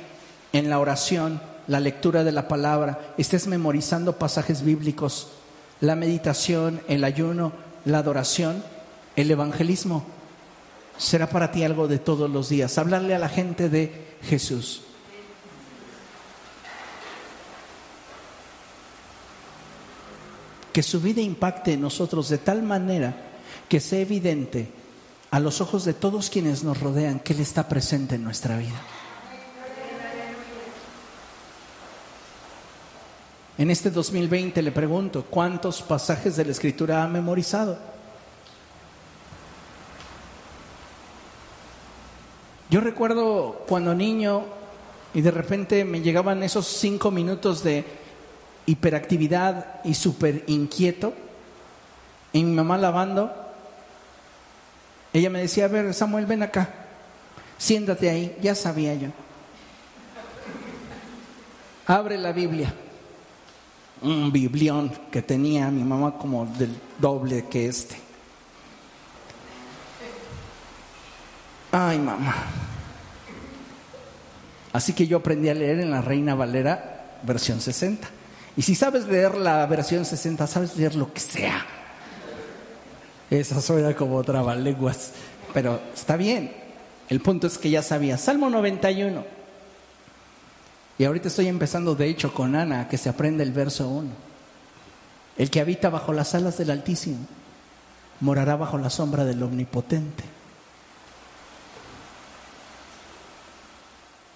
en la oración, la lectura de la palabra, estés memorizando pasajes bíblicos, la meditación, el ayuno, la adoración, el evangelismo, será para ti algo de todos los días. Hablarle a la gente de Jesús. Que su vida impacte en nosotros de tal manera que sea evidente a los ojos de todos quienes nos rodean que Él está presente en nuestra vida. En este 2020 le pregunto, ¿cuántos pasajes de la Escritura ha memorizado? Yo recuerdo cuando niño y de repente me llegaban esos cinco minutos de hiperactividad y súper inquieto, y mi mamá lavando, ella me decía, a ver, Samuel, ven acá, siéntate ahí, ya sabía yo. Abre la Biblia. Un biblión que tenía mi mamá como del doble que este. Ay, mamá. Así que yo aprendí a leer en la Reina Valera versión 60. Y si sabes leer la versión 60, sabes leer lo que sea. Esa suena como lenguas, pero está bien. El punto es que ya sabía. Salmo 91. Y ahorita estoy empezando, de hecho, con Ana, que se aprende el verso 1. El que habita bajo las alas del Altísimo morará bajo la sombra del Omnipotente.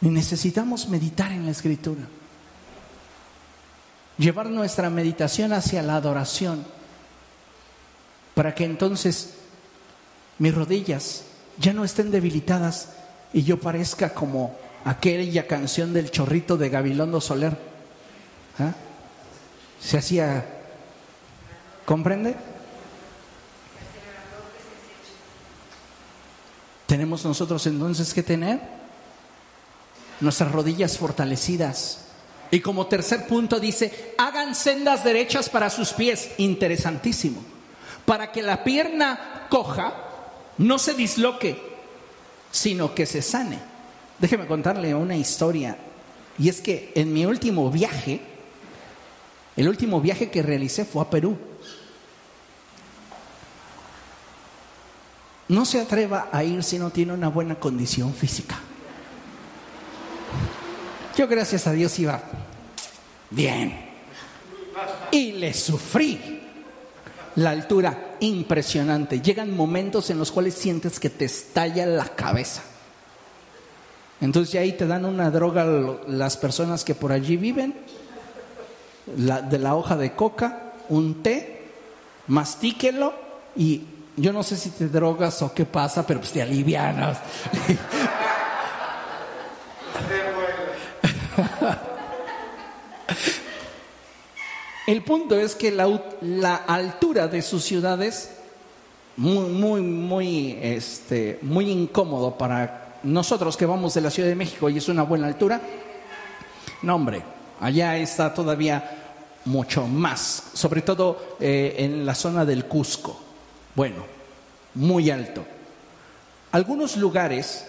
Y necesitamos meditar en la Escritura. Llevar nuestra meditación hacia la adoración para que entonces mis rodillas ya no estén debilitadas y yo parezca como aquella canción del chorrito de Gabilondo Soler. ¿Ah? Se hacía, ¿comprende? Tenemos nosotros entonces que tener nuestras rodillas fortalecidas. Y como tercer punto dice, hagan sendas derechas para sus pies. Interesantísimo para que la pierna coja no se disloque, sino que se sane. Déjeme contarle una historia. Y es que en mi último viaje, el último viaje que realicé fue a Perú. No se atreva a ir si no tiene una buena condición física. Yo gracias a Dios iba bien. Y le sufrí la altura, impresionante. Llegan momentos en los cuales sientes que te estalla la cabeza. Entonces ya ahí te dan una droga las personas que por allí viven, de la hoja de coca, un té, mastíquelo y yo no sé si te drogas o qué pasa, pero pues te alivianas. El punto es que la, altura de sus ciudades muy, muy, muy, este, muy incómodo para nosotros que vamos de la Ciudad de México y es una buena altura. No, hombre, allá está todavía mucho más, sobre todo eh, en la zona del Cusco. Bueno, muy alto. Algunos lugares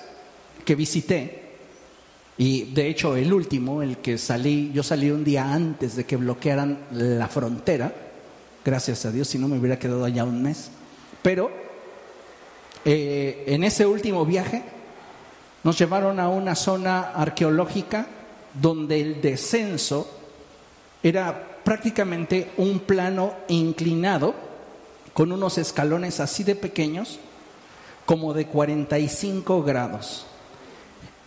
que visité, y de hecho el último, el que salí, yo salí un día antes de que bloquearan la frontera, gracias a Dios, si no me hubiera quedado allá un mes, pero eh, en ese último viaje nos llevaron a una zona arqueológica donde el descenso era prácticamente un plano inclinado con unos escalones así de pequeños, como de 45 grados.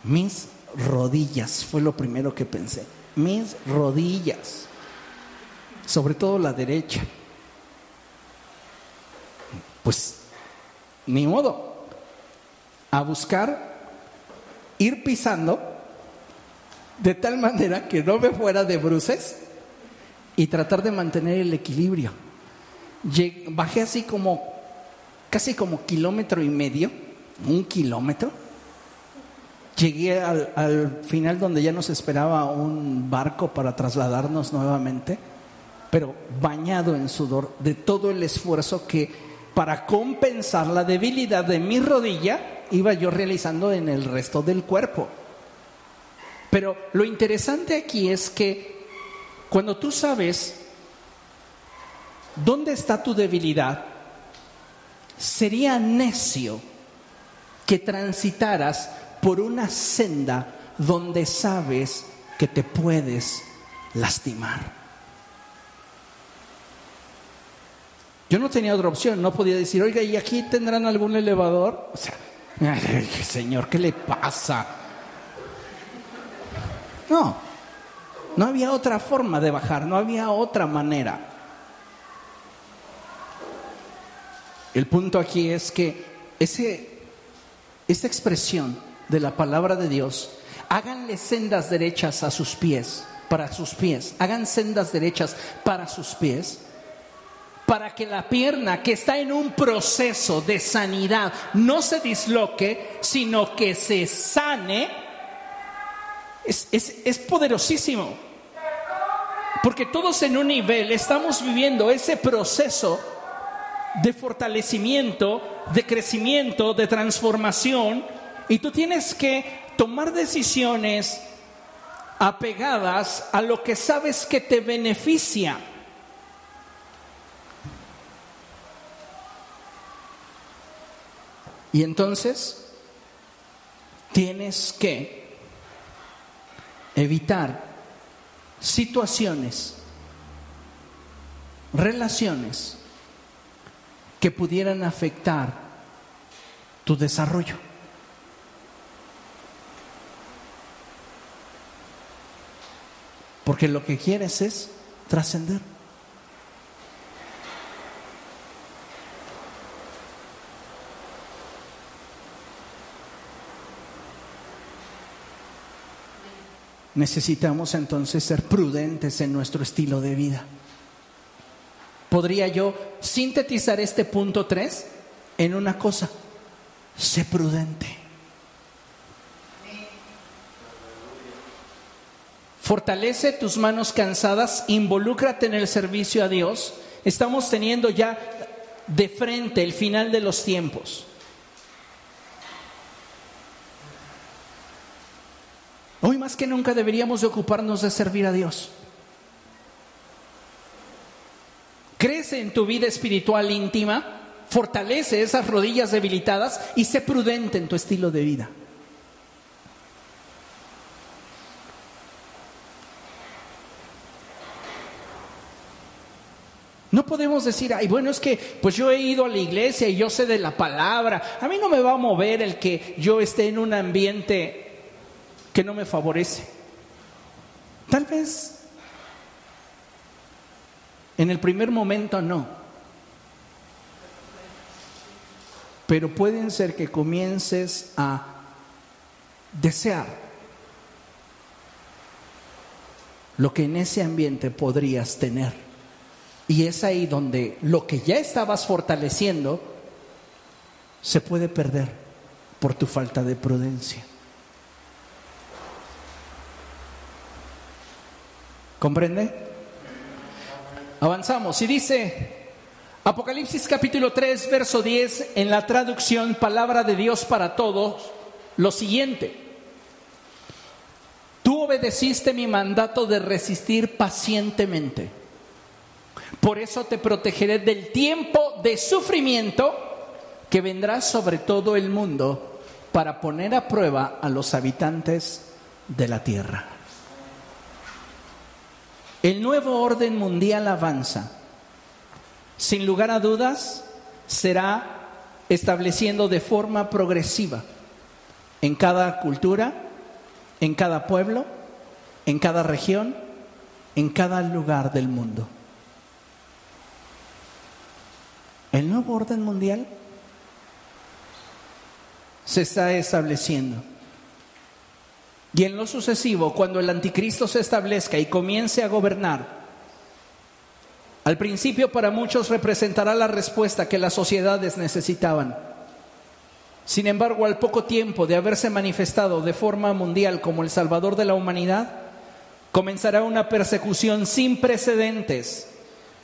Mis rodillas fue lo primero que pensé. Mis rodillas, sobre todo la derecha. Pues ni modo, a buscar ir pisando de tal manera que no me fuera de bruces y tratar de mantener el equilibrio. bajé así como, casi como kilómetro y medio, un kilómetro. Llegué al, al final donde ya nos esperaba un barco para trasladarnos nuevamente, pero bañado en sudor de todo el esfuerzo que para compensar la debilidad de mi rodilla iba yo realizando en el resto del cuerpo. Pero lo interesante aquí es que cuando tú sabes dónde está tu debilidad, sería necio que transitaras por una senda donde sabes que te puedes lastimar. Yo no tenía otra opción, no podía decir, oiga, ¿y aquí tendrán algún elevador? O sea, señor, ¿qué le pasa? No, no había otra forma de bajar, no había otra manera. El punto aquí es que ese, esa expresión de la palabra de Dios, háganle sendas derechas a sus pies, para sus pies, hagan sendas derechas para sus pies, para que la pierna que está en un proceso de sanidad no se disloque, sino que se sane es, poderosísimo. Porque todos en un nivel estamos viviendo ese proceso de fortalecimiento, de crecimiento, de transformación, y tú tienes que tomar decisiones apegadas a lo que sabes que te beneficia. Y entonces tienes que evitar situaciones, relaciones que pudieran afectar tu desarrollo. Porque lo que quieres es trascender. necesitamos entonces ser prudentes en nuestro estilo de vida. ¿Podría yo sintetizar este punto 3 en una cosa? Sé prudente. Fortalece tus manos cansadas, involúcrate en el servicio a Dios. Estamos teniendo ya de frente el final de los tiempos. Hoy más que nunca deberíamos de ocuparnos de servir a Dios. Crece en tu vida espiritual íntima, fortalece esas rodillas debilitadas y sé prudente en tu estilo de vida. No podemos decir, ay, bueno, es que pues yo he ido a la iglesia y yo sé de la palabra. A mí no me va a mover el que yo esté en un ambiente que no me favorece. Tal vez en el primer momento no. Pero pueden ser que comiences a desear lo que en ese ambiente podrías tener. Y es ahí donde lo que ya estabas fortaleciendo se puede perder por tu falta de prudencia. ¿Comprende? Avanzamos y dice Apocalipsis capítulo 3, verso 10, en la traducción Palabra de Dios para todos, lo siguiente. Tú obedeciste mi mandato de resistir pacientemente. Por eso te protegeré del tiempo de sufrimiento que vendrá sobre todo el mundo para poner a prueba a los habitantes de la tierra. El nuevo orden mundial avanza. Sin lugar a dudas, será estableciendo de forma progresiva en cada cultura, en cada pueblo, en cada región, en cada lugar del mundo. El nuevo orden mundial se está estableciendo. Y en lo sucesivo, cuando el anticristo se establezca y comience a gobernar, al principio para muchos representará la respuesta que las sociedades necesitaban. Sin embargo, al poco tiempo de haberse manifestado de forma mundial como el Salvador de la humanidad, comenzará una persecución sin precedentes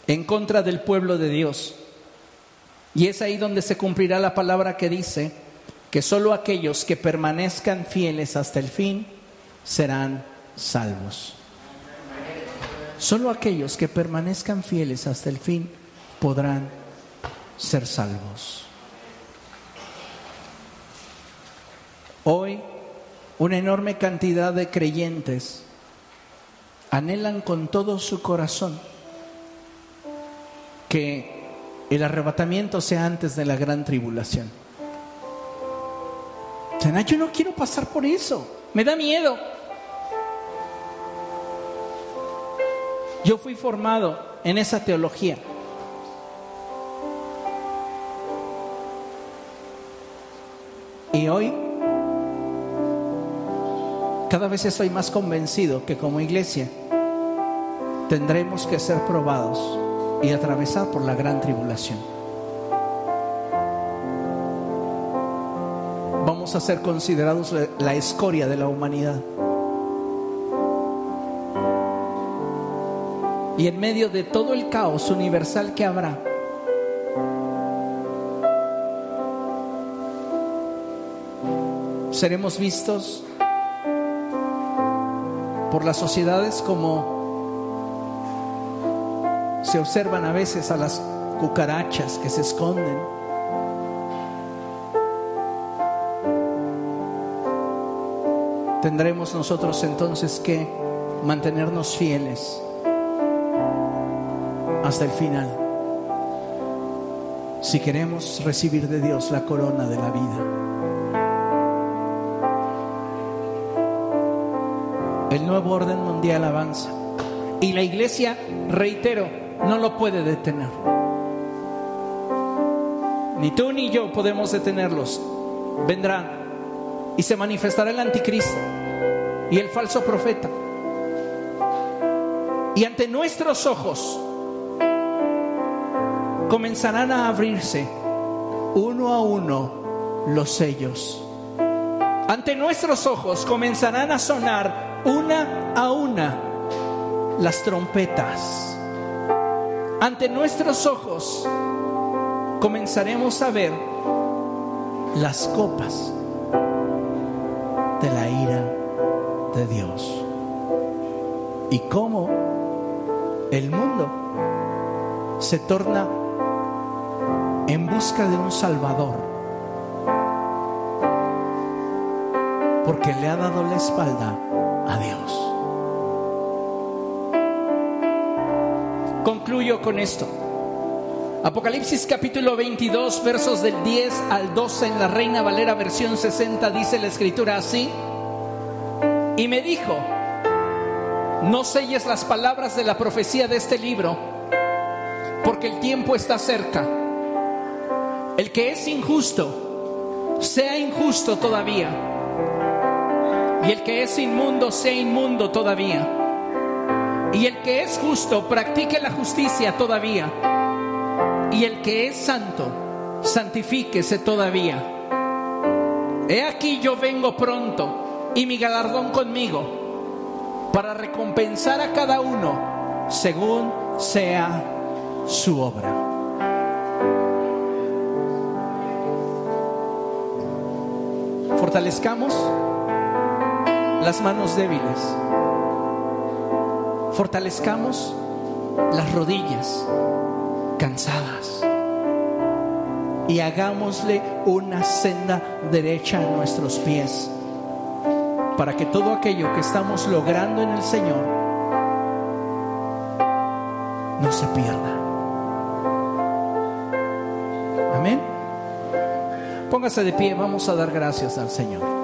en contra del pueblo de Dios. Y es ahí donde se cumplirá la palabra que dice que solo aquellos que permanezcan fieles hasta el fin serán salvos. Solo aquellos que permanezcan fieles hasta el fin podrán ser salvos. Hoy, una enorme cantidad de creyentes anhelan con todo su corazón que el arrebatamiento sea antes de la gran tribulación. yo no quiero pasar por eso, me da miedo. Yo fui formado en esa teología. Y hoy cada vez estoy más convencido que como iglesia tendremos que ser probados y atravesar por la gran tribulación. Vamos a ser considerados la escoria de la humanidad. Y en medio de todo el caos universal que habrá, seremos vistos por las sociedades como se observan a veces a las cucarachas que se esconden. Tendremos nosotros entonces que mantenernos fieles hasta el final si queremos recibir de Dios la corona de la vida. El nuevo orden mundial avanza y la iglesia, reitero, no lo puede detener. Ni tú ni yo podemos detenerlos. Vendrán y se manifestará el anticristo y el falso profeta. Y ante nuestros ojos comenzarán a abrirse uno a uno los sellos. Ante nuestros ojos comenzarán a sonar una a una las trompetas ante nuestros ojos comenzaremos a ver las copas de la ira de Dios y cómo el mundo se torna en busca de un Salvador porque le ha dado la espalda a Dios. Concluyo con esto. Apocalipsis capítulo 22, versos del 10 al 12 en la Reina Valera versión 60 dice la escritura así. Y me dijo, no selles las palabras de la profecía de este libro, porque el tiempo está cerca. El que es injusto, sea injusto todavía. Y el que es inmundo, sea inmundo todavía y el que es justo, practique la justicia todavía. Y el que es santo, santifíquese todavía. He aquí yo vengo pronto y mi galardón conmigo para recompensar a cada uno según sea su obra. Fortalezcamos las manos débiles. Fortalezcamos las rodillas cansadas y hagámosle una senda derecha a nuestros pies para que todo aquello que estamos logrando en el Señor no se pierda. Amén. Póngase de pie, vamos a dar gracias al Señor.